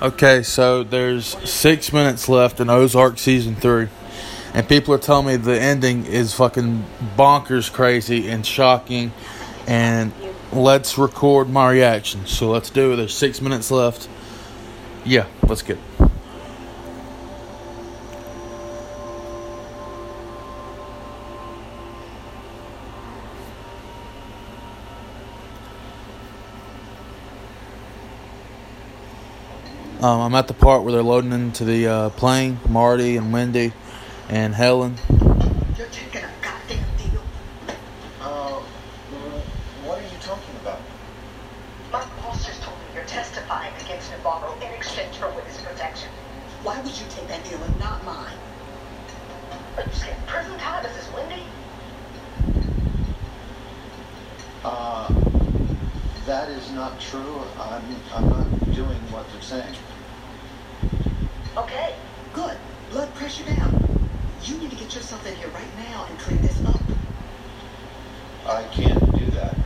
Okay, so there's six minutes left in Ozark season three, and people are telling me the ending is fucking bonkers, crazy, and shocking. And let's record my reaction. So let's do it. There's six minutes left. Yeah, let's get. It. Um, I'm at the part where they're loading into the uh, plane. Marty and Wendy and Helen. You're taking a goddamn deal. Uh, what are you talking about? My boss just told me you're testifying against Navarro in exchange for witness protection. Why would you take that deal and not mine? Are you scared prison time? Is this Wendy? Uh, that is not true. I'm, I'm not doing what they're saying. Okay, good. Blood pressure down. You need to get yourself in here right now and clean this up. I can't do that.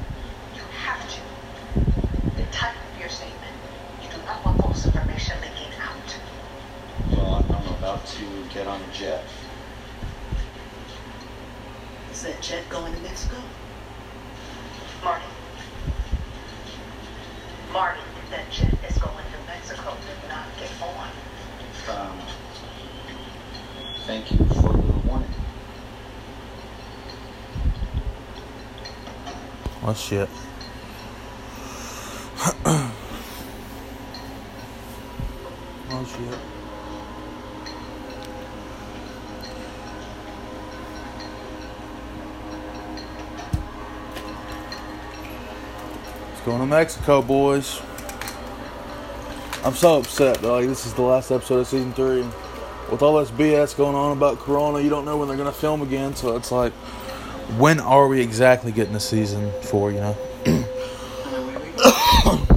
You have to. The type of your statement. You do not want false information leaking out. Well, I'm, I'm about to get on a jet. Is that jet going to Mexico? Marty. Marty, if that jet is going to Mexico, do not get on. Um, thank you for the warning. Oh shit. oh shit. Going to Mexico, boys. I'm so upset. Like, this is the last episode of season three. With all this BS going on about Corona, you don't know when they're going to film again. So it's like, when are we exactly getting to season four, you know?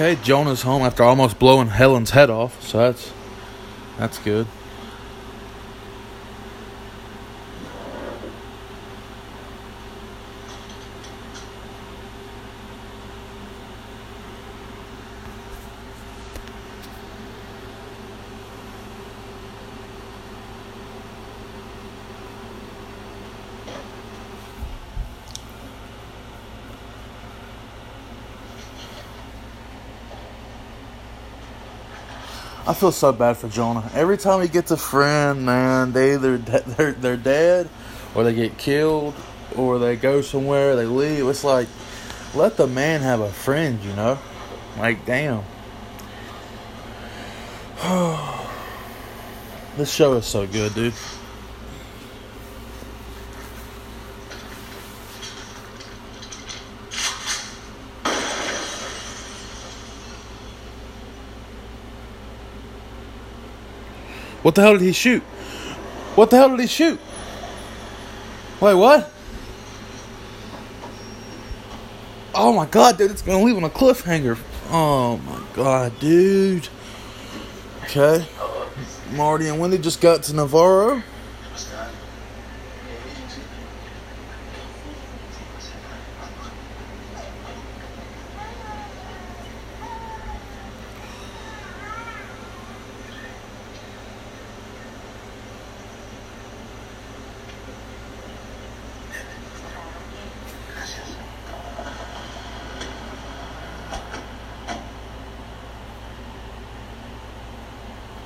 Okay, Jonah's home after almost blowing Helen's head off, so that's that's good. I feel so bad for Jonah. Every time he gets a friend, man, they either de- they're they're dead, or they get killed, or they go somewhere, they leave. It's like, let the man have a friend, you know? Like, damn. this show is so good, dude. What the hell did he shoot? What the hell did he shoot? Wait, what? Oh my god, dude, it's gonna leave on a cliffhanger. Oh my god, dude. Okay. Marty and Wendy just got to Navarro.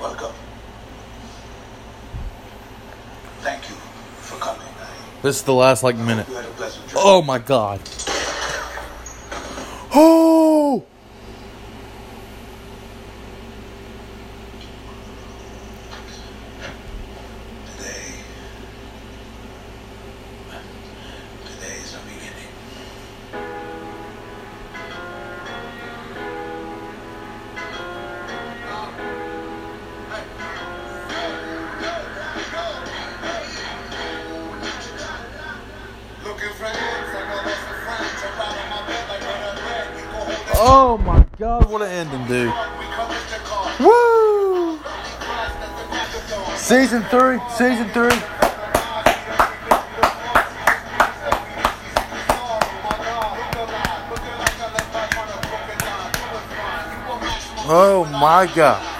Welcome. Thank you for coming. I This is the last like minute. hope you had a pleasant trip. Oh my god. Oh my god, what an ending, dude. Woo! Season three, season three. Oh my god.